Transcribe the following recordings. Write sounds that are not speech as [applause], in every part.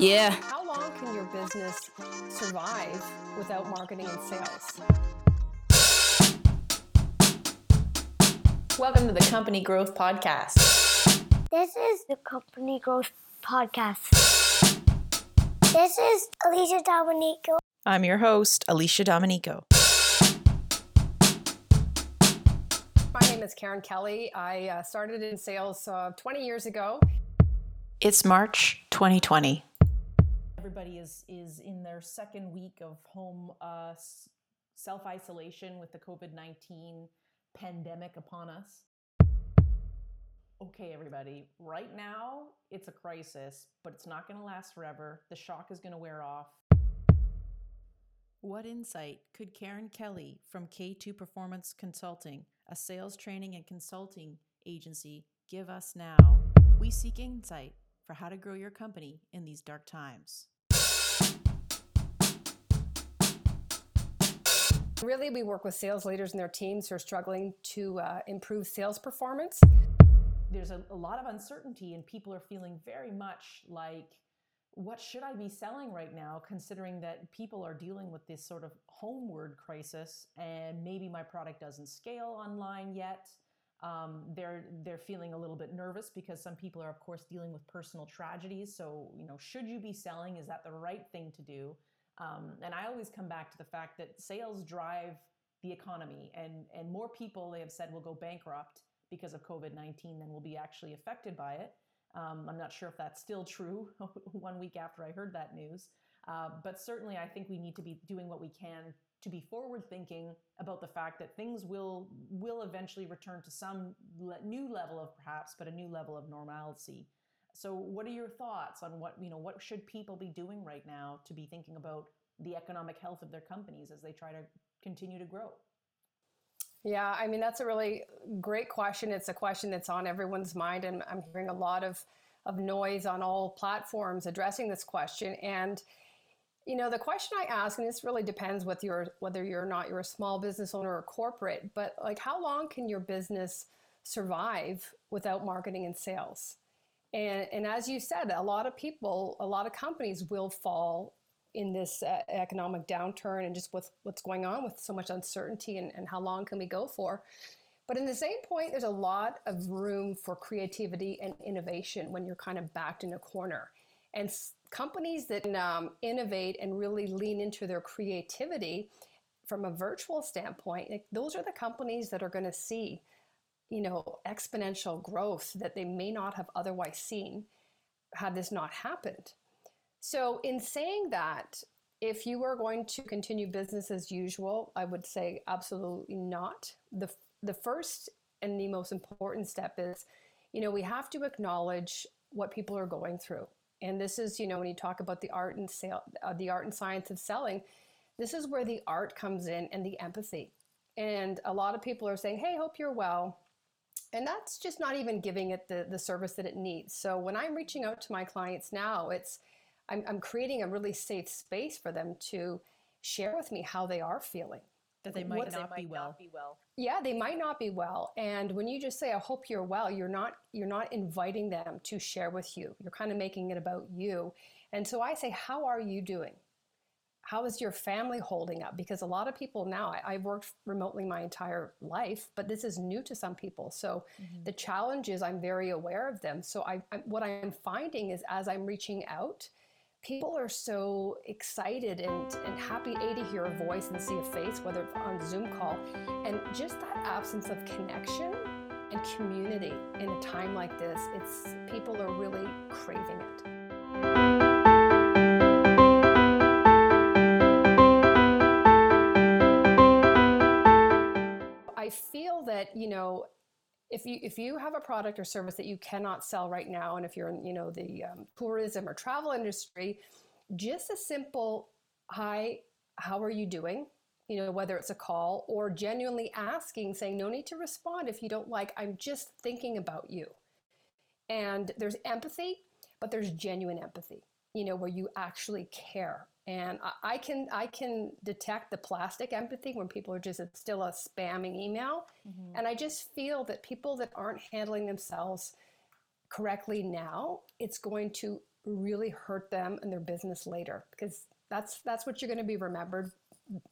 Yeah. How long can your business survive without marketing and sales? Welcome to the Company Growth Podcast. This is the Company Growth Podcast. This is Alicia Dominico. I'm your host, Alicia Dominico. My name is Karen Kelly. I uh, started in sales uh, 20 years ago. It's March 2020. Everybody is is in their second week of home uh, self isolation with the COVID 19 pandemic upon us. Okay, everybody, right now it's a crisis, but it's not going to last forever. The shock is going to wear off. What insight could Karen Kelly from K2 Performance Consulting, a sales training and consulting agency, give us now? We seek insight for how to grow your company in these dark times. Really, we work with sales leaders and their teams who are struggling to uh, improve sales performance. There's a, a lot of uncertainty, and people are feeling very much like, what should I be selling right now, considering that people are dealing with this sort of homeward crisis, and maybe my product doesn't scale online yet. Um, they're they're feeling a little bit nervous because some people are, of course, dealing with personal tragedies. So, you know, should you be selling? Is that the right thing to do? Um, and I always come back to the fact that sales drive the economy, and and more people they have said will go bankrupt because of COVID nineteen than will be actually affected by it. Um, I'm not sure if that's still true. [laughs] one week after I heard that news, uh, but certainly I think we need to be doing what we can to be forward thinking about the fact that things will will eventually return to some le- new level of perhaps, but a new level of normalcy. So, what are your thoughts on what you know? What should people be doing right now to be thinking about the economic health of their companies as they try to continue to grow? Yeah, I mean that's a really great question. It's a question that's on everyone's mind, and I'm hearing a lot of of noise on all platforms addressing this question. And you know, the question I ask, and this really depends with your whether you're not you're a small business owner or corporate, but like how long can your business survive without marketing and sales? And and as you said, a lot of people, a lot of companies will fall in this uh, economic downturn and just with what's going on with so much uncertainty and, and how long can we go for. But in the same point, there's a lot of room for creativity and innovation when you're kind of backed in a corner. And companies that um, innovate and really lean into their creativity from a virtual standpoint, like, those are the companies that are going to see, you know, exponential growth that they may not have otherwise seen had this not happened. So, in saying that, if you are going to continue business as usual, I would say absolutely not. The, the first and the most important step is, you know, we have to acknowledge what people are going through. And this is, you know, when you talk about the art and sale, uh, the art and science of selling, this is where the art comes in and the empathy. And a lot of people are saying, "Hey, hope you're well," and that's just not even giving it the the service that it needs. So when I'm reaching out to my clients now, it's I'm, I'm creating a really safe space for them to share with me how they are feeling. That they might, What- not, be well. Yeah, they might not be well. And when you just say, I hope you're well, you're not you're not inviting them to share with you. You're kind of making it about you. And so I say, How are you doing? How is your family holding up? Because a lot of people now, I, I've worked remotely my entire life, but this is new to some people. So mm-hmm. the challenges, I'm very aware of them. So I, I, what I'm finding is as I'm reaching out, people are so excited and, and happy A to hear a voice and see a face, whether it's on Zoom call, and just that absence of connection and community in a time like this, it's people are really craving it. I feel that, you know, if you if you have a product or service that you cannot sell right now, and if you're in you know the um, tourism or travel industry, just a simple hi, how are you doing? You know whether it's a call or genuinely asking, saying no need to respond if you don't like. I'm just thinking about you, and there's empathy, but there's genuine empathy. You know where you actually care. And I, I can I can detect the plastic empathy when people are just it's still a spamming email. Mm-hmm. And I just feel that people that aren't handling themselves correctly now, it's going to really hurt them and their business later because that's that's what you're going to be remembered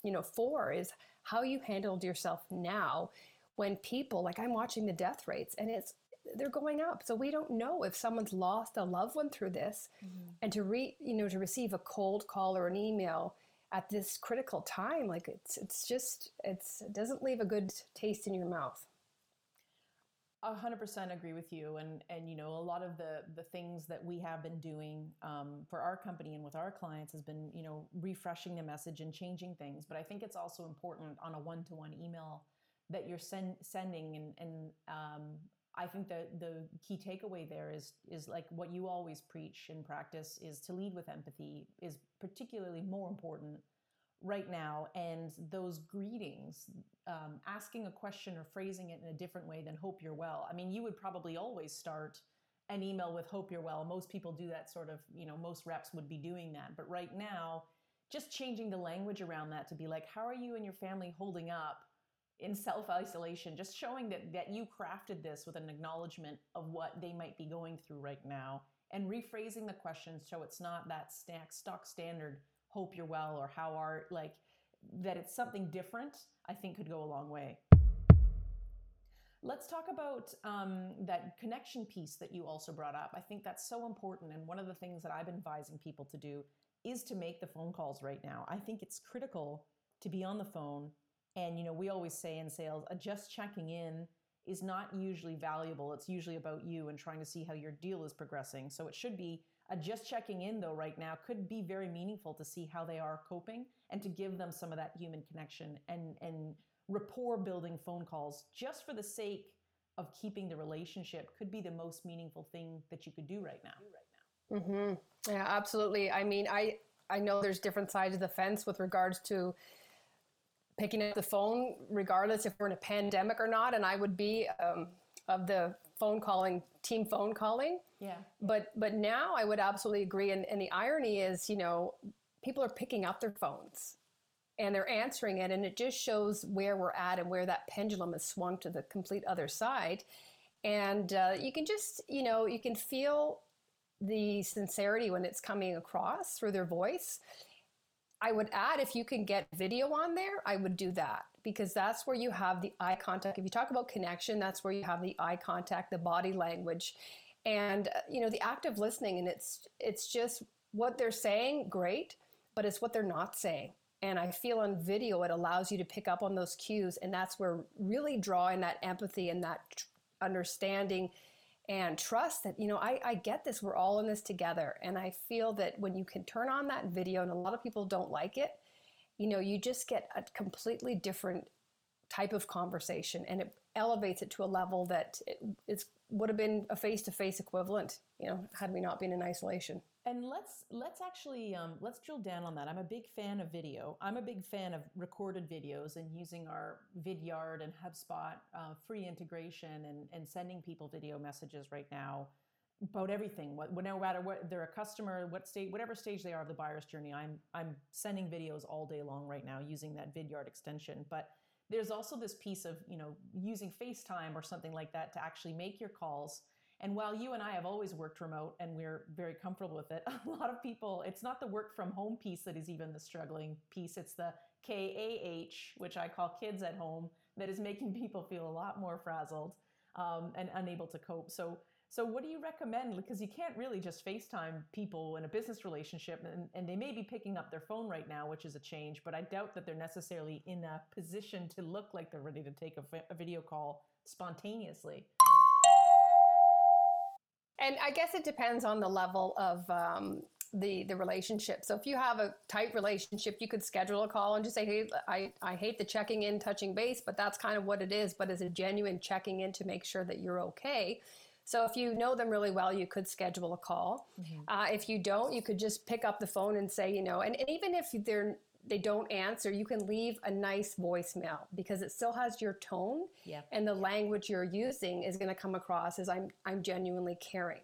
you know for is how you handled yourself now when people like I'm watching the death rates and it's they're going up so we don't know if someone's lost a loved one through this mm-hmm. and to re you know to receive a cold call or an email at this critical time like it's it's just it's it doesn't leave a good taste in your mouth a hundred percent agree with you, and and you know a lot of the the things that we have been doing um, for our company and with our clients has been you know refreshing the message and changing things. But I think it's also important on a one to one email that you're send, sending, and and um, I think that the key takeaway there is is like what you always preach in practice is to lead with empathy is particularly more important right now. And those greetings um, asking a question or phrasing it in a different way than hope you're well. I mean you would probably always start an email with hope you're well. Most people do that sort of you know most reps would be doing that. But right now just changing the language around that to be like how are you and your family holding up in self-isolation just showing that that you crafted this with an acknowledgement of what they might be going through right now and rephrasing the question so it's not that stack stock standard hope you're well or how are like that it's something different i think could go a long way. Let's talk about um, that connection piece that you also brought up. I think that's so important and one of the things that i've been advising people to do is to make the phone calls right now. I think it's critical to be on the phone and you know we always say in sales uh, just checking in is not usually valuable it's usually about you and trying to see how your deal is progressing so it should be uh, just checking in, though, right now could be very meaningful to see how they are coping and to give them some of that human connection and, and rapport building phone calls just for the sake of keeping the relationship could be the most meaningful thing that you could do right now. Mm-hmm. Yeah, absolutely. I mean, I, I know there's different sides of the fence with regards to picking up the phone, regardless if we're in a pandemic or not. And I would be um, of the phone calling, team phone calling. Yeah. But but now I would absolutely agree. And, and the irony is, you know, people are picking up their phones and they're answering it, and it just shows where we're at and where that pendulum has swung to the complete other side. And uh, you can just, you know, you can feel the sincerity when it's coming across through their voice. I would add if you can get video on there, I would do that because that's where you have the eye contact. If you talk about connection, that's where you have the eye contact, the body language, and uh, you know the active listening. And it's it's just what they're saying, great, but it's what they're not saying. And I feel on video it allows you to pick up on those cues, and that's where really drawing that empathy and that understanding and trust that you know I, I get this we're all in this together and i feel that when you can turn on that video and a lot of people don't like it you know, you just get a completely different type of conversation and it elevates it to a level that it would have been a face-to-face equivalent, you know, had we not been in isolation. And let's let's actually um, let's drill down on that. I'm a big fan of video. I'm a big fan of recorded videos and using our Vidyard and HubSpot uh, free integration and and sending people video messages right now about everything. What, no matter what they're a customer, what state, whatever stage they are of the buyer's journey, I'm I'm sending videos all day long right now using that Vidyard extension. But there's also this piece of you know using FaceTime or something like that to actually make your calls. And while you and I have always worked remote and we're very comfortable with it, [laughs] a lot of people, it's not the work from home piece that is even the struggling piece. It's the KAH, which I call kids at home, that is making [laughs] people feel a lot more frazzled um, and unable to cope. So so, what do you recommend? Because you can't really just FaceTime people in a business relationship, and, and they may be picking up their phone right now, which is a change, but I doubt that they're necessarily in a position to look like they're ready to take a, a video call spontaneously. And I guess it depends on the level of um, the the relationship. So if you have a tight relationship, you could schedule a call and just say, "Hey, I I hate the checking in, touching base, but that's kind of what it is. But as a genuine checking in to make sure that you're okay." So if you know them really well, you could schedule a call. Mm-hmm. Uh, if you don't, you could just pick up the phone and say, you know, and, and even if they're they don't answer, you can leave a nice voicemail because it still has your tone yeah. and the language you're using is going to come across as I'm I'm genuinely caring.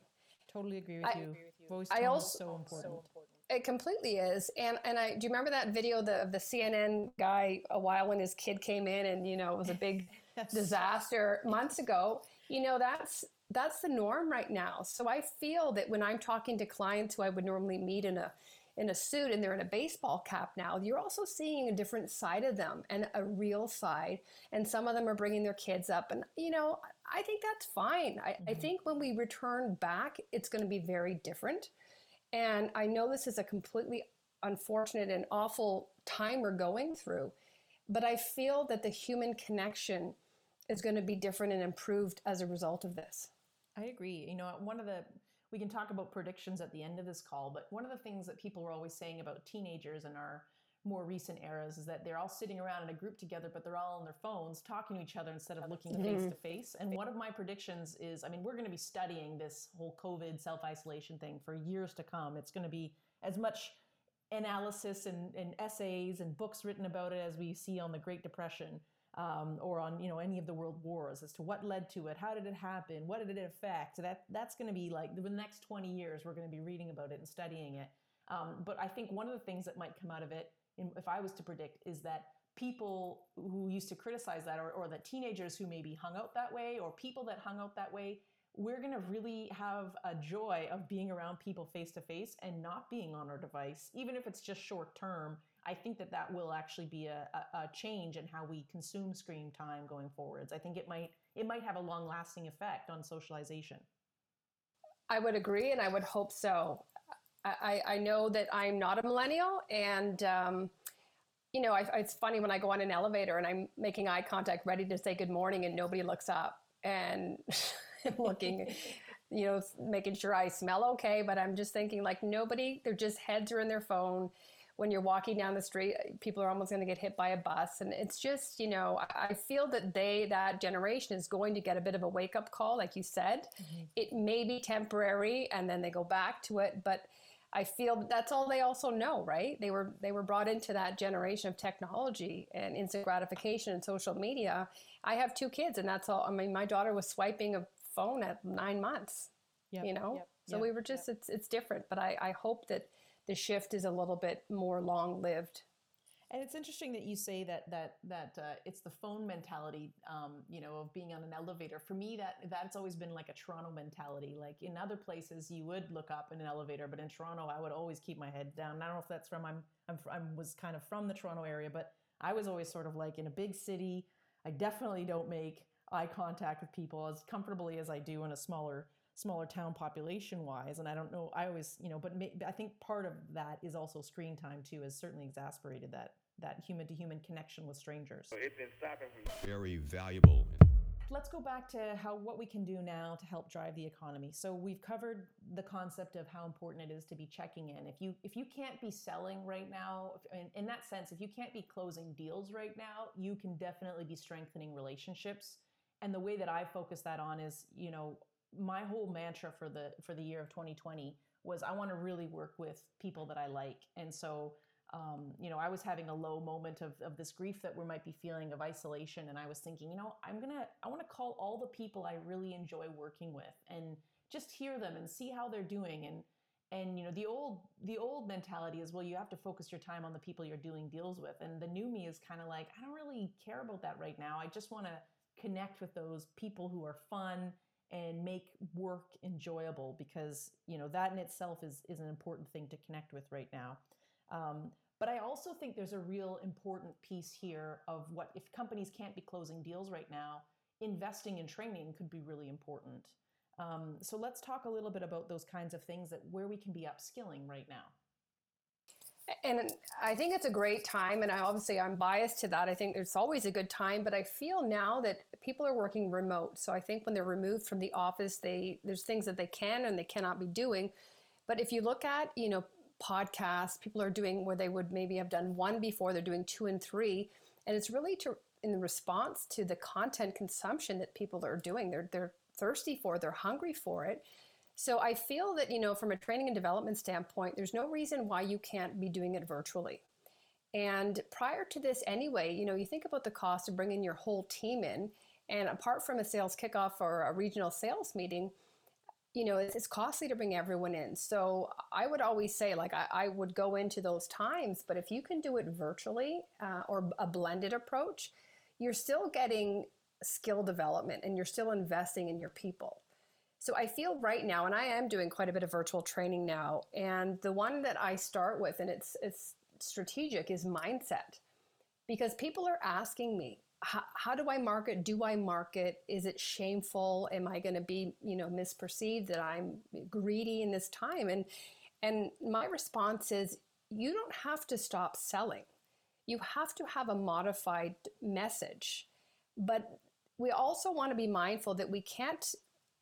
Totally agree with, I, you. Voice tone I also, is so important. So important. It completely is. And and I do you remember that video the, of the CNN guy a while when his kid came in and you know it was a big [laughs] disaster months ago. You know that's that's the norm right now. So I feel that when I'm talking to clients who I would normally meet in a in a suit and they're in a baseball cap now, you're also seeing a different side of them and a real side. And some of them are bringing their kids up. And, you know, I think that's fine. I, mm-hmm. I think when we return back, it's going to be very different. And I know this is a completely unfortunate and awful time we're going through, but I feel that the human connection is going to be different and improved as a result of this. I agree. You know, one of the we can talk about predictions at the end of this call, but one of the things that people were always saying about teenagers in our more recent eras is that they're all sitting around in a group together, but they're all on their phones talking to each other instead of looking face to face. And one of my predictions is I mean, we're going to be studying this whole COVID self isolation thing for years to come. It's going to be as much analysis and, and essays and books written about it as we see on the Great Depression um, or on you know any of the world wars as to what led to it, how did it happen, what did it affect. That that's going to be like the next 20 years. We're going to be reading about it and studying it. Um, but I think one of the things that might come out of it, if I was to predict, is that people who used to criticize that, or, or that teenagers who maybe hung out that way, or people that hung out that way, we're going to really have a joy of being around people face to face and not being on our device, even if it's just short term I think that that will actually be a, a, a, change in how we consume screen time going forwards. I think it might it might have a long lasting effect on socialization. I would agree, and I would hope so. I, I know that I'm not a millennial, and um, you know, I, it's funny when I go on an elevator and I'm making eye contact, ready to say good morning, and nobody looks up, and [laughs] looking. you know, making sure I smell okay, but I'm just thinking like nobody, their just heads are in their phone when you're walking down the street, people are almost going to get hit by a bus. And it's just, you know, I feel that they, that generation is going to get a bit of a wake up call, like you said. Mm-hmm. It may be temporary and then they go back to it, but I feel that's all they also know, right? They were they were brought into that generation of technology and instant gratification and social media. I have two kids, and that's all. I mean, my daughter was swiping a phone at nine months. Yep, you know, yep, so yep, we were just it's it's different. But I I hope that the shift is a little bit more long lived. And it's interesting that you say that that that uh, it's the phone mentality, um, you know, of being on an elevator. For me, that that's always been like a Toronto mentality. Like in other places, you would look up in an elevator, but in Toronto, I would always keep my head down. I don't know if that's from I'm I'm I was kind of from the Toronto area, but I was always sort of like in a big city. I definitely don't make eye contact with people as comfortably as I do in a smaller smaller town population wise and i don't know i always you know but i think part of that is also screen time too has certainly exasperated that that human to human connection with strangers. It's been stopping very valuable let's go back to how what we can do now to help drive the economy. So we've covered the concept of how important it is to be checking in. If you if you can't be selling right now in, in that sense if you can't be closing deals right now you can definitely be strengthening relationships. And the way that i focus that on is you know my whole mantra for the for the year of 2020 was I want to really work with people that I like. And so, um, you know, I was having a low moment of, of this grief that we might be feeling of isolation. And I was thinking, you know, I'm going to, I want to call all the people I really enjoy working with and just hear them and see how they're doing. And, and, you know, the old, the old mentality is, well, you have to focus your time on the people you're doing deals with. And the new me is kind of like, I don't really care about that right now. I just want to connect with those people who are fun and make work enjoyable because you know that in itself is is an important thing to connect with right now. Um, but i also think there's a real important piece here of what if companies can't be closing deals right now investing in training could be really important. Um, so let's talk a little bit about those kinds of things that where we can be upskilling right now and I think it's a great time. And I obviously I'm biased to that. I think it's always a good time, but I feel now that people are working remote. So I think when they're removed from the office, they there's things that they can and they cannot be doing. But if you look at, you know, podcasts, people are doing where they would maybe have done one before, they're doing two and three. And it's really to in response to the content consumption that people are doing. They're they're thirsty for, they're hungry for it. So I feel that, you know, from a training and development standpoint, there's no reason why you can't be doing it virtually. And prior to this, anyway, you know, you think about the cost of bringing your whole team in. And apart from a sales kickoff or a regional sales meeting, you know, it's, costly to bring everyone in. So I would always say, like, I, I would go into those times, but if you can do it virtually uh, or a blended approach, you're still getting skill development and you're still investing in your people. So I feel right now, and I am doing quite a bit of virtual training now, and the one that I start with, and it's it's strategic, is mindset, because people are asking me, how, do I market? Do I market? Is it shameful? Am I going to be, you know, misperceived that I'm greedy in this time? And and my response is, you don't have to stop selling. You have to have a modified message, but we also want to be mindful that we can't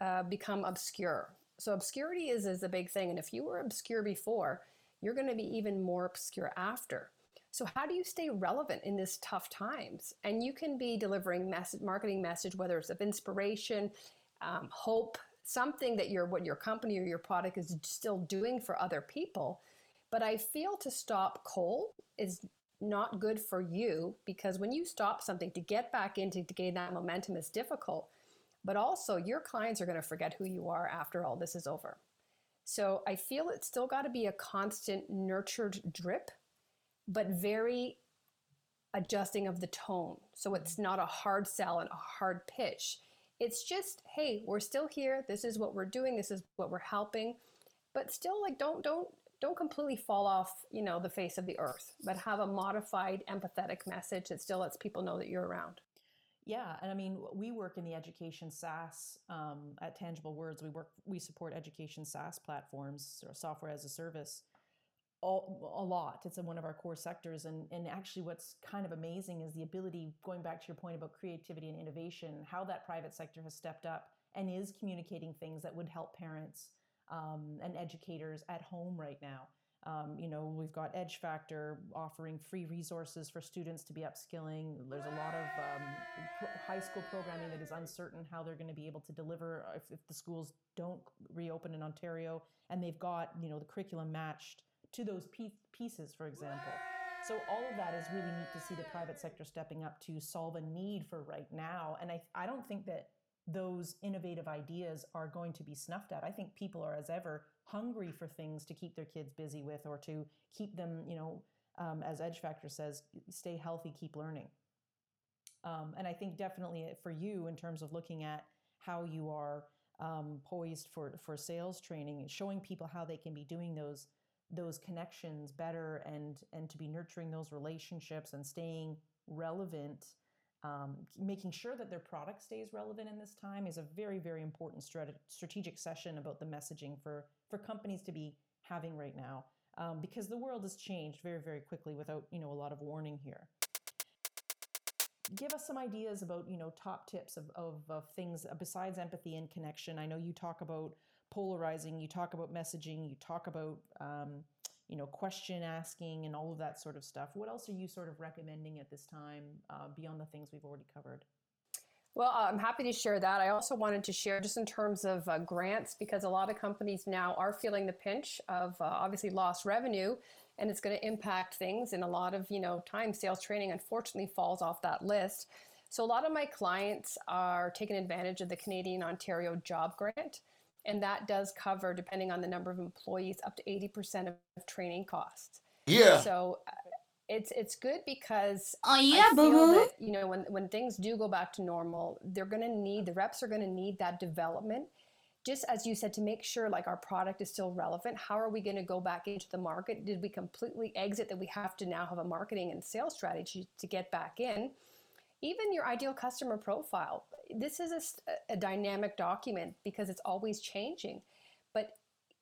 uh, become obscure. So obscurity is is a big thing, and if you were obscure before, you're going to be even more obscure after. So how do you stay relevant in this tough times? And you can be delivering message, marketing message, whether it's of inspiration, um, hope, something that your what your company or your product is still doing for other people. But I feel to stop cold is not good for you because when you stop something to get back into to gain that momentum is difficult but also your clients are going to forget who you are after all this is over. So I feel it's still got to be a constant nurtured drip, but very adjusting of the tone. So mm-hmm. it's not a hard sell and a hard pitch. It's just, hey, we're still here. This is what we're doing. This is what we're helping. But still like don't don't don't completely fall off, you know, the face of the earth, but have a modified empathetic message that still lets people know that you're around. Yeah, and I mean, we work in the education SaaS um, at Tangible Words. We work, we support education SaaS platforms, or software as a service, all, a lot. It's in one of our core sectors, and and actually, what's kind of amazing is the ability. Going back to your point about creativity and innovation, how that private sector has stepped up and is communicating things that would help parents um, and educators at home right now. Um, you know, we've got Edge Factor offering free resources for students to be upskilling. There's a lot of um, high school programming that is uncertain how they're going to be able to deliver if, if, the schools don't reopen in Ontario. And they've got, you know, the curriculum matched to those pieces, for example. So all of that is really neat to see the private sector stepping up to solve a need for right now. And I, I don't think that those innovative ideas are going to be snuffed at. I think people are as ever hungry for things to keep their kids busy with or to keep them, you know, um, as Edge Factor says, stay healthy, keep learning. Um, and I think definitely for you, in terms of looking at how you are um, poised for for sales training, showing people how they can be doing those those connections better and and to be nurturing those relationships and staying relevant um, making sure that their product stays relevant in this time is a very very important strat- strategic session about the messaging for for companies to be having right now um, because the world has changed very very quickly without you know a lot of warning here. Give us some ideas about you know top tips of, of, of things besides empathy and connection. I know you talk about polarizing you talk about messaging you talk about um, you know, question asking and all of that sort of stuff. What else are you sort of recommending at this time uh, beyond the things we've already covered? Well, I'm happy to share that. I also wanted to share just in terms of uh, grants because a lot of companies now are feeling the pinch of uh, obviously lost revenue and it's going to impact things and a lot of, you know, time sales training unfortunately falls off that list. So a lot of my clients are taking advantage of the Canadian Ontario Job Grant and that does cover, depending on the number of employees, up to 80% of training costs. Yeah. So uh, it's it's good because oh yeah, boo boo. You know, when when things do go back to normal, they're going to need the reps are going to need that development. Just as you said, to make sure like our product is still relevant. How are we going to go back into the market? Did we completely exit that we have to now have a marketing and sales strategy to get back in? Even your ideal customer profile this is a, a dynamic document because it's always changing. But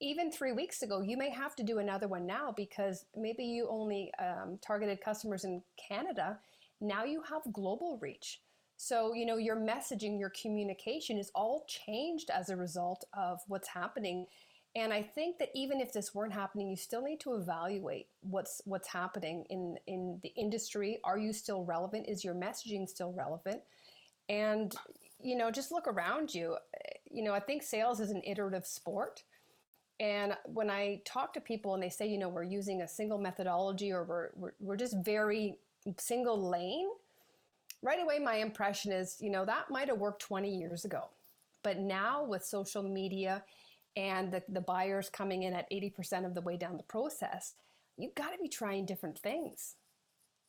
even three weeks ago, you may have to do another one now because maybe you only um, targeted customers in Canada. Now you have global reach. So, you know, your messaging, your communication is all changed as a result of what's happening. And I think that even if this weren't happening, you still need to evaluate what's what's happening in in the industry. Are you still relevant? Is your messaging still relevant? And, you know, just look around you. You know, I think sales is an iterative sport. And when I talk to people and they say, you know, we're using a single methodology or we're, we're, we're just very single lane, right away my impression is, you know, that might have worked 20 years ago. But now with social media and the, the buyers coming in at 80% of the way down the process, you've got to be trying different things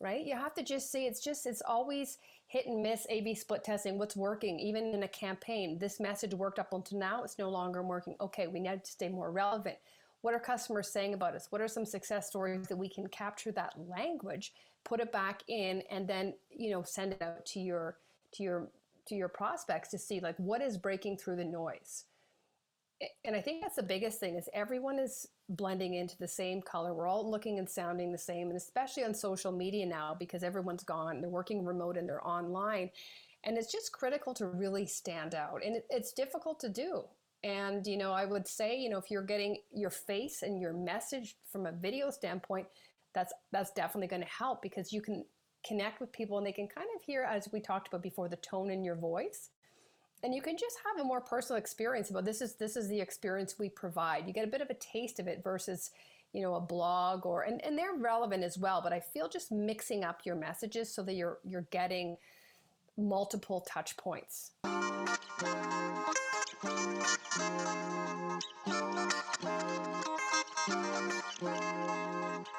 right? You have to just see it's just, it's always hit and miss A B split testing. What's working? Even in a campaign, this message worked up until now, it's no longer working. Okay, we need to stay more relevant. What are customers saying about us? What are some success stories that we can capture that language, put it back in, and then, you know, send it out to your, to your, to your prospects to see like what is breaking through the noise and I think that's the biggest thing is everyone is blending into the same color. We're all looking and sounding the same, and especially on social media now because everyone's gone. They're working remote and they're online, and it's just critical to really stand out. And it, it's difficult to do. And you know, I would say, you know, if you're getting your face and your message from a video standpoint, that's that's definitely going to help because you can connect with people and they can kind of hear, as we talked about before, the tone in your voice and you can just have a more personal experience about this is this is the experience we provide you get a bit of a taste of it versus you know a blog or and, and they're relevant as well but i feel just mixing up your messages so that you're you're getting multiple touch points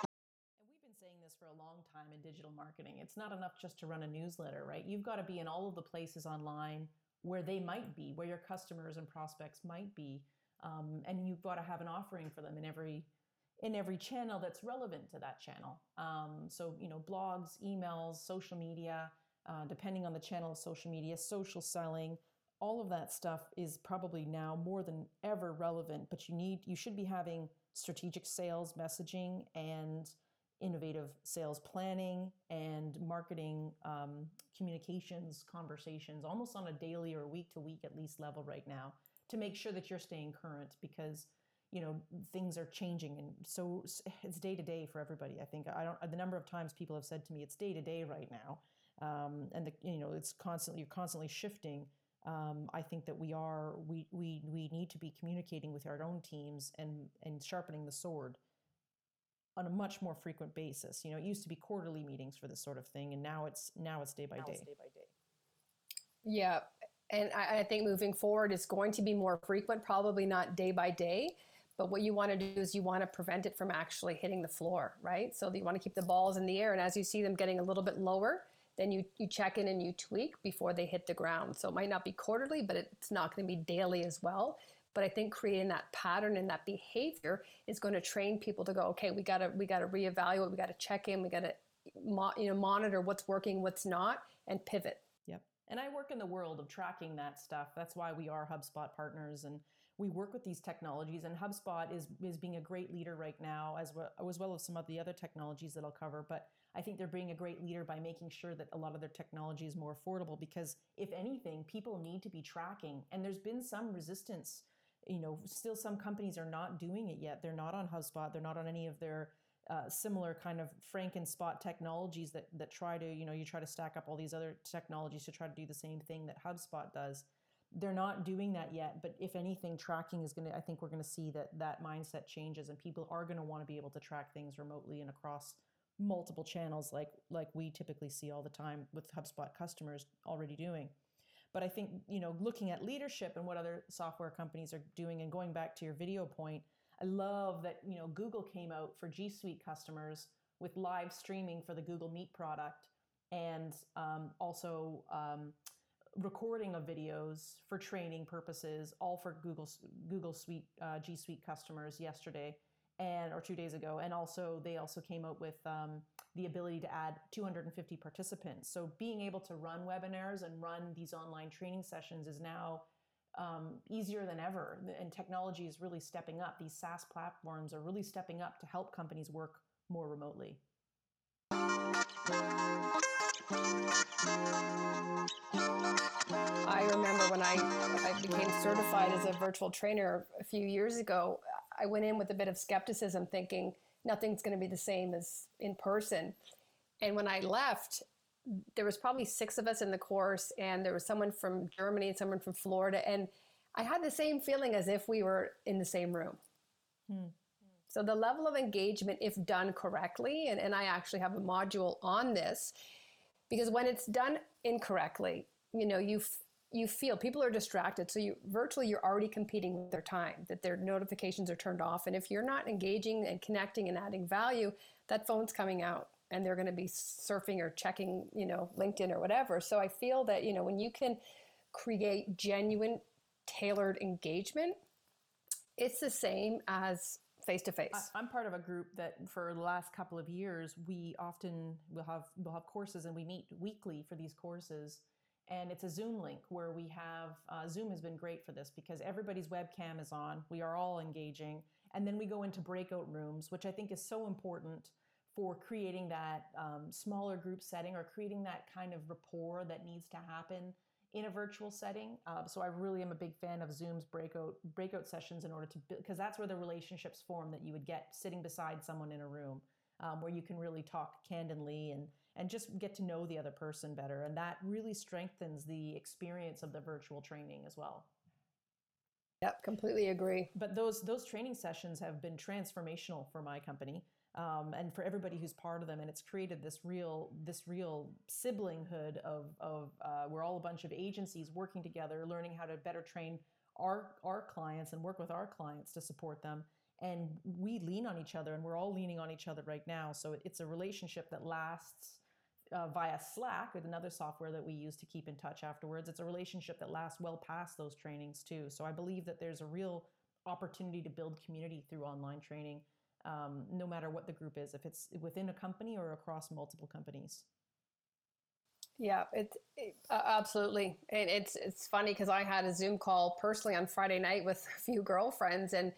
We've been saying this for a long time in digital marketing. It's not enough just to run a newsletter, right? You've got to be in all of the places online where they might be, where your customers and prospects might be, um, and you've got to have an offering for them in every in every channel that's relevant to that channel. Um, so you know, blogs, emails, social media, uh, depending on the channel of social media, social selling, all of that stuff is probably now more than ever relevant. But you need you should be having strategic sales messaging and innovative sales planning and marketing um, communications conversations almost on a daily or week to week at least level right now to make sure that you're staying current because you know things are changing. And so it's day to day for everybody i think. I don't the number of times people have said to me it's day to day right now um, and the, you know it's constantly you're constantly shifting um, I think that we are we we we need to be communicating with our own teams and and sharpening the sword on a much more frequent basis. You know, it used to be quarterly meetings for this sort of thing, and now it's now it's day by day. day by day. Yeah, and I, I think moving forward, it's going to be more frequent. Probably not day by day, but what you want to do is you want to prevent it from actually hitting the floor, right? So you want to keep the balls in the air, and as you see them getting a little bit lower, then you you check in and you tweak before they hit the ground. So it might not be quarterly, but it's not going to be daily as well. But I think creating that pattern and that behavior is going to train people to go, okay, we got to we got to reevaluate, we got to check in, we got to mo- you know monitor what's working, what's not, and pivot. Yep. And I work in the world of tracking that stuff. That's why we are HubSpot partners and we work with these technologies and HubSpot is is being a great leader right now as well as well as some of the other technologies that I'll cover, but I think they're being a great leader by making sure that a lot of their technology is more affordable because if anything, people need to be tracking and there's been some resistance you know, still some companies are not doing it yet. They're not on HubSpot. They're not on any of their uh, similar kind of Frankenspot technologies that that try to, you know, you try to stack up all these other technologies to try to do the same thing that HubSpot does. They're not doing that yet, but if anything, tracking is going to. I think we're going to see that that mindset changes, and people are going to want to be able to track things remotely and across multiple channels, like like we typically see all the time with HubSpot customers already doing. But I think, you know, looking at leadership and what other software companies are doing and going back to your video point, I love that, you know, Google came out for G Suite customers with live streaming for the Google Meet product and um, also um, recording of videos for training purposes, all for Google Google Suite uh, G Suite customers yesterday and or two days ago. And also they also came out with um, the ability to add 250 participants. So being able to run webinars and run these online training sessions is now um, easier than ever. And technology is really stepping up. These SaaS platforms are really stepping up to help companies work more remotely. I remember when I, I became certified as a virtual trainer a few years ago, I went in with a bit of skepticism thinking, nothing's going to be the same as in person. And when I left, there was probably six of us in the course, and there was someone from Germany and someone from Florida, and I had the same feeling as if we were in the same room. Hmm. So the level of engagement, if done correctly, and, and I actually have a module on this, because when it's done incorrectly, you know, you you feel people are distracted so you virtually you're already competing with their time that their notifications are turned off and if you're not engaging and connecting and adding value that phone's coming out and they're going to be surfing or checking, you know, LinkedIn or whatever. So I feel that, you know, when you can create genuine, tailored engagement, it's the same as face to face. I'm part of a group that for the last couple of years, we often will have we'll have courses and we meet weekly for these courses. And it's a Zoom link where we have uh, Zoom has been great for this because everybody's webcam is on. We are all engaging, and then we go into breakout rooms, which I think is so important for creating that um, smaller group setting or creating that kind of rapport that needs to happen in a virtual setting. Uh, so I really am a big fan of Zoom's breakout breakout sessions in order to because that's where the relationships form that you would get sitting beside someone in a room um, where you can really talk candidly and and just get to know the other person better, and that really strengthens the experience of the virtual training as well. Yep, completely agree. But those those training sessions have been transformational for my company um, and for everybody who's part of them and it's created this real this real siblinghood of, of uh, we're all a bunch of agencies working together learning how to better train our our clients and work with our clients to support them and we lean on each other and we're all leaning on each other right now so it's a relationship that lasts uh, via Slack with another software that we use to keep in touch afterwards. It's a relationship that lasts well past those trainings too. So i believe that there's a real opportunity to build community through online training um, no matter what the group is, if it's within a company or across multiple companies. Yeah, it, it uh, absolutely, and it's it's funny because I had a Zoom call personally on Friday night with [laughs] a few girlfriends, and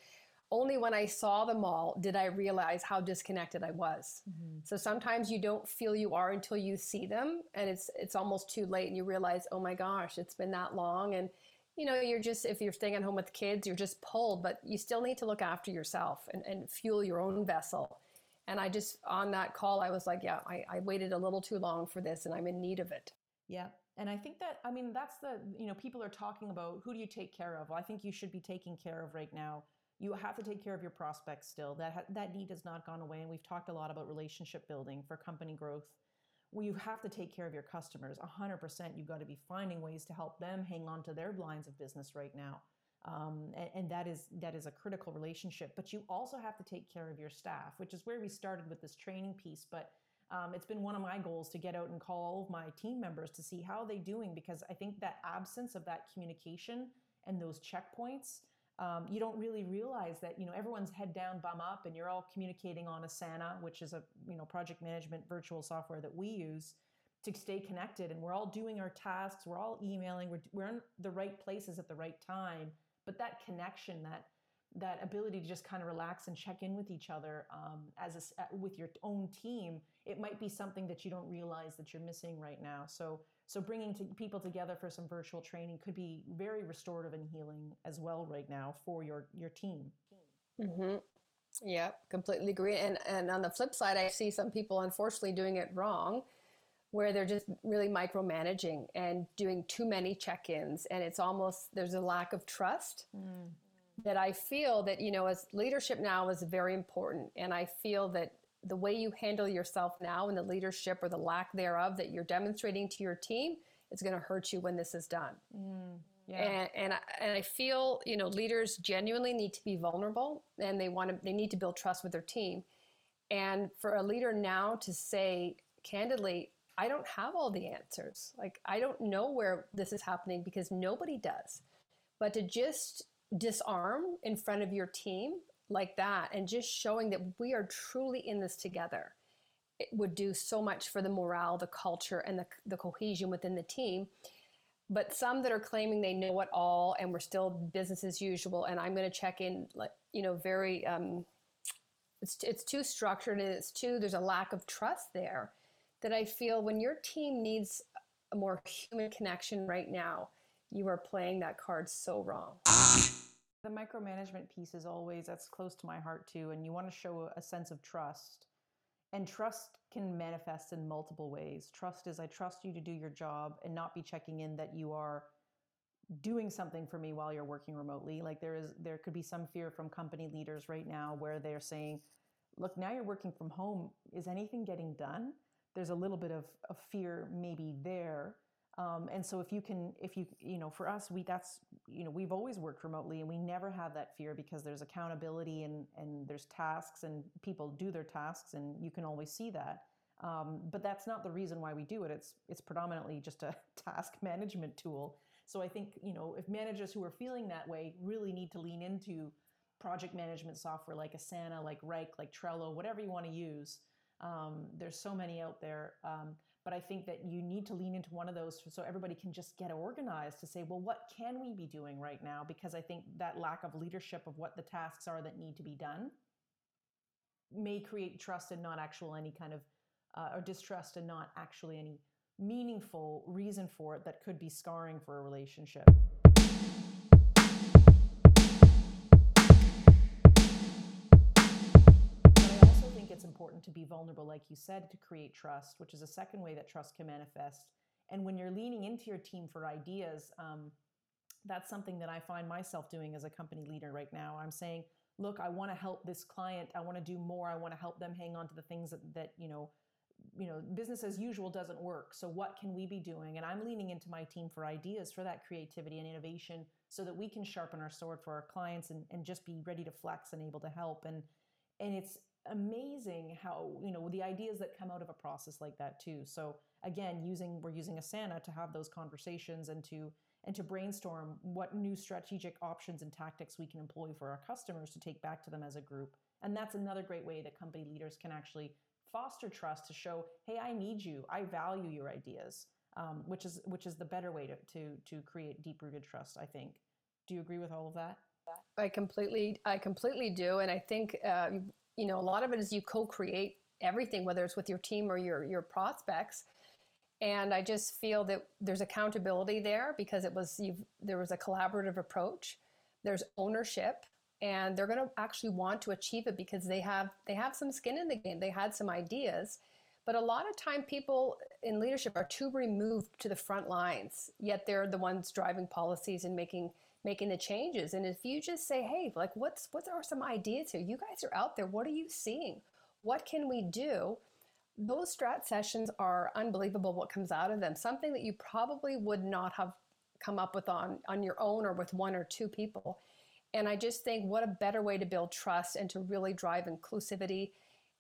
only when I saw them all did I realize how disconnected I was. Mm-hmm. So sometimes you don't feel you are until you see them, and it's it's almost too late, and you realize, oh my gosh, it's been that long, and you know, you're just, if you're staying at home with kids, you're just pulled, but you still need to look after yourself and, and fuel your own vessel. And I just, on that call, I was like, yeah, I, I waited a little too long for this and I'm in need of it. Yeah. And I think that, I mean, that's the, you know, people are talking about who do you take care of? Well, I think you should be taking care of right now. You have to take care of your prospects still. That, ha- that need has not gone away. And we've talked a lot about relationship building for company growth well, you have to take care of your customers 100% you've got to be finding ways to help them hang on to their lines of business right now um, and, and, that is that is a critical relationship but you also have to take care of your staff which is where we started with this training piece but um, it's been one of my goals to get out and call all of my team members to see how they're doing because i think that absence of that communication and those checkpoints um, you don't really realize that you know everyone's head down bum up and you're all communicating on Asana which is a you know project management virtual software that we use to stay connected. And we're all doing our tasks we're all emailing we're, we're in the right places at the right time. But that connection that that ability to just kind of relax and check in with each other um, as a, with your own team it might be something that you don't realize that you're missing right now. So so bringing to people together for some virtual training could be very restorative and healing as well right now for your your team. Mm-hmm. Yeah, completely agree. And and on the flip side, I see some people unfortunately doing it wrong, where they're just really micromanaging and doing too many check-ins, and it's almost there's a lack of trust. Mm. That I feel that you know, as leadership now is very important, and I feel that the way you handle yourself now and the leadership or the lack thereof that you're demonstrating to your team is going to hurt you when this is done. Mm, yeah. And and I, and I feel you know leaders genuinely need to be vulnerable and they want to they need to build trust with their team. And for a leader now to say candidly, I don't have all the answers. Like I don't know where this is happening because nobody does. But to just disarm in front of your team like that and just showing that we are truly in this together it would do so much for the morale the culture and the, the cohesion within the team. But some that are claiming they know it all and we're still business as usual and i'm going to check in like you know very um, it's, it's too structured and it's too there's a lack of trust there that i feel when your team needs a more human connection right now you are playing that card so wrong the micromanagement piece is always that's close to my heart too, and you want to show a sense of trust. And trust can manifest in multiple ways. Trust is I trust you to do your job and not be checking in that you are doing something for me while you're working remotely. Like there is there could be some fear from company leaders right now where they're saying, look, now you're working from home. Is anything getting done? There's a little bit of, of fear maybe there um, and so if you can, if you, you know, for us, we, that's, you know, we've always worked remotely and we never have that fear because there's accountability and, and there's tasks and people do their tasks and you can always see that. Um, but that's not the reason why we do it. It's it's predominantly just a [laughs] task management tool. So I think you know if managers who are feeling that way really need to lean into project management software like Asana, like Wrike, like Trello, whatever you want to use. Um, there's so many out there. Um, but I think that you need to lean into one of those so everybody can just get organized to say, well, what can we be doing right now? Because I think that lack of leadership of what the tasks are that need to be done may create trust and not actual any kind of, uh, or distrust and not actually any meaningful reason for it that could be scarring for a relationship. Important to be vulnerable, like you said, to create trust, which is a second way that trust can manifest. And when you're leaning into your team for ideas, um, that's something that I find myself doing as a company leader right now. I'm saying, look, I want to help this client. I want to do more. I want to help them hang on to the things that, that you know, you know, business as usual doesn't work. So what can we be doing? And I'm leaning into my team for ideas for that creativity and innovation so that we can sharpen our sword for our clients and, and just be ready to flex and able to help. And and it's amazing how you know the ideas that come out of a process like that too. So again using we're using Asana to have those conversations and to and to brainstorm what new strategic options and tactics we can employ for our customers to take back to them as a group. And that's another great way that company leaders can actually foster trust to show hey i need you. I value your ideas um, which is which is the better way to to to create deep rooted trust i think. Do you agree with all of that? I completely, I completely do, and I think uh, you know, a lot of it is you co-create everything, whether it's with your team or your your prospects. And I just feel that there's accountability there because it was you've there was a collaborative approach. There's ownership, and they're going to actually want to achieve it because they have they have some skin in the game. They had some ideas, but a lot of time people in leadership are too removed to the front lines. Yet they're the ones driving policies and making making the changes. And if you just say, hey, like what's what are some ideas here? You guys are out there. What are you seeing? What can we do? Those strat sessions are unbelievable what comes out of them. Something that you probably would not have come up with on, on your own or with one or two people. And I just think what a better way to build trust and to really drive inclusivity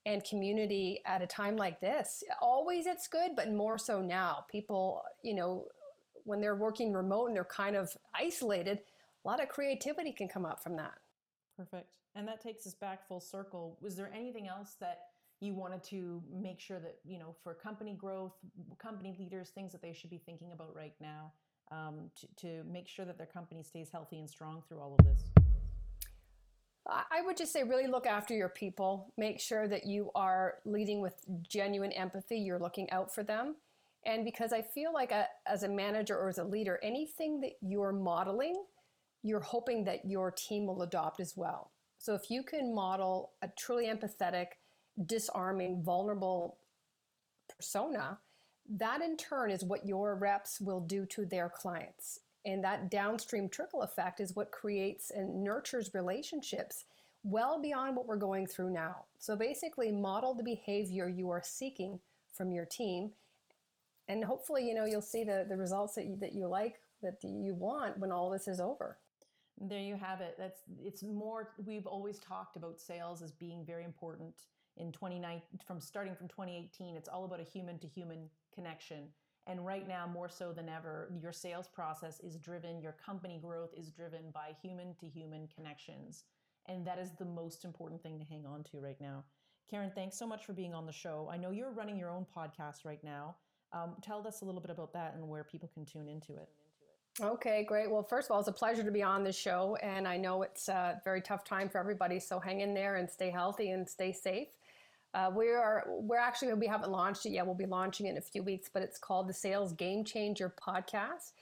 and community at a time like this. Always it's good, but more so now. People, you know, when they're working remote and they're kind of isolated, a lot of creativity can come up from that. Perfect. And that takes us back full circle. Was there anything else that you wanted to make sure that, you know, for company growth, company leaders, things that they should be thinking about right now um, to, to make sure that their company stays healthy and strong through all of this? I would just say really look after your people. Make sure that you are leading with genuine empathy. You're looking out for them. And because I feel like a, as a manager or as a leader, anything that you're modeling you're hoping that your team will adopt as well. So if you can model a truly empathetic, disarming, vulnerable persona, that in turn is what your reps will do to their clients. And that downstream trickle effect is what creates and nurtures relationships well beyond what we're going through now. So basically, model the behavior you are seeking from your team. And hopefully, you know, you'll see the, the results that you, that you like, that you want when all this is over. There you have it. That's it's more. We've always talked about sales as being very important in 29 from starting from 2018. It's all about a human to human connection. And right now, more so than ever, your sales process is driven, your company growth is driven by human to human connections. And that is the most important thing to hang on to right now. Karen, thanks so much for being on the show. I know you're running your own podcast right now. Um, tell us a little bit about that and where people can tune into it. Okay, great. Well, first of all, it's a pleasure to be on the show, and I know it's a very tough time for everybody. So hang in there and stay healthy and stay safe. Uh, we are we're actually we haven't launched it yet. We'll be launching it in a few weeks, but it's called the Sales Game Changer Podcast,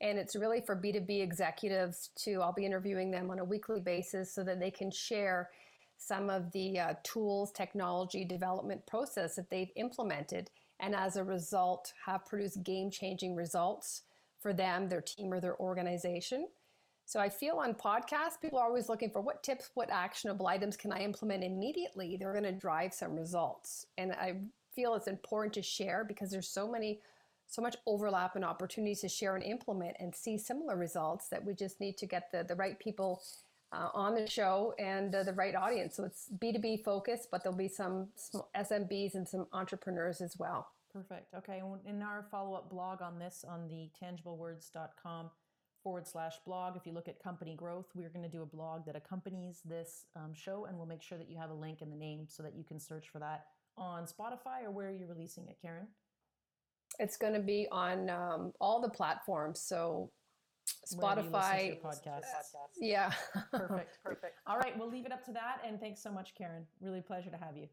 and it's really for B two B executives. To I'll be interviewing them on a weekly basis so that they can share some of the uh, tools, technology development process that they've implemented, and as a result, have produced game changing results for them, their team, or their organization. So I feel on podcasts, people are always looking for what tips, what actionable items can I implement immediately? They're going to drive some results. And I feel it's important to share because there's so many, so much overlap and opportunities to share and implement and see similar results that we just need to get the, the right people uh, on the show and uh, the right audience. So it's B2B focused, but there'll be some SMBs and some entrepreneurs as well. Perfect. Okay. In our follow up blog on this on the tangiblewords.com forward slash blog, if you look at company growth, we're going to do a blog that accompanies this um, show, and we'll make sure that you have a link in the name so that you can search for that on Spotify or where are you releasing it, Karen? It's going to be on um, all the platforms. So Spotify podcast. Yeah. [laughs] perfect. Perfect. All right. We'll leave it up to that. And thanks so much, Karen. Really pleasure to have you.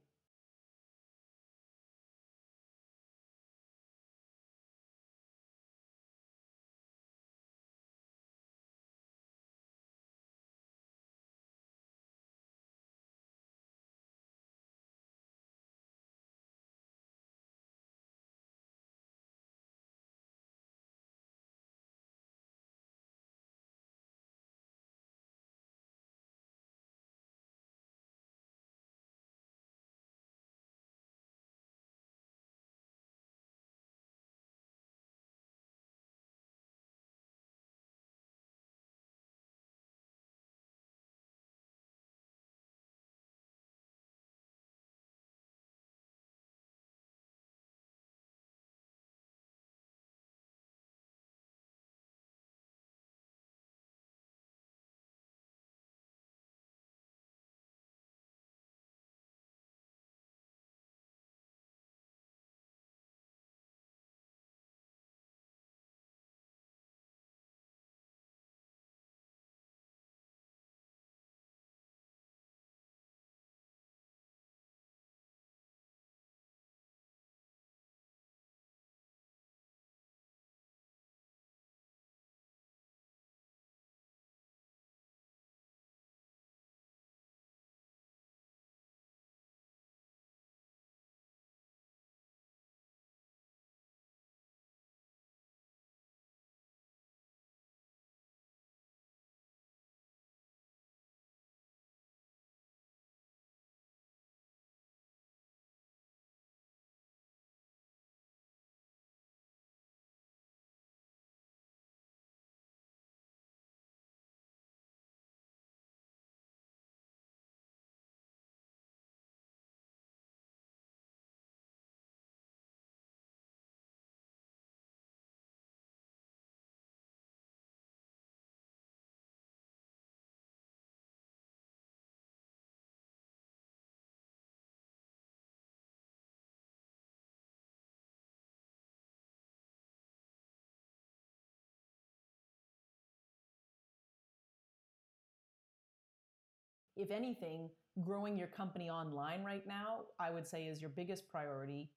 If anything, growing your company online right now, I would say is your biggest priority.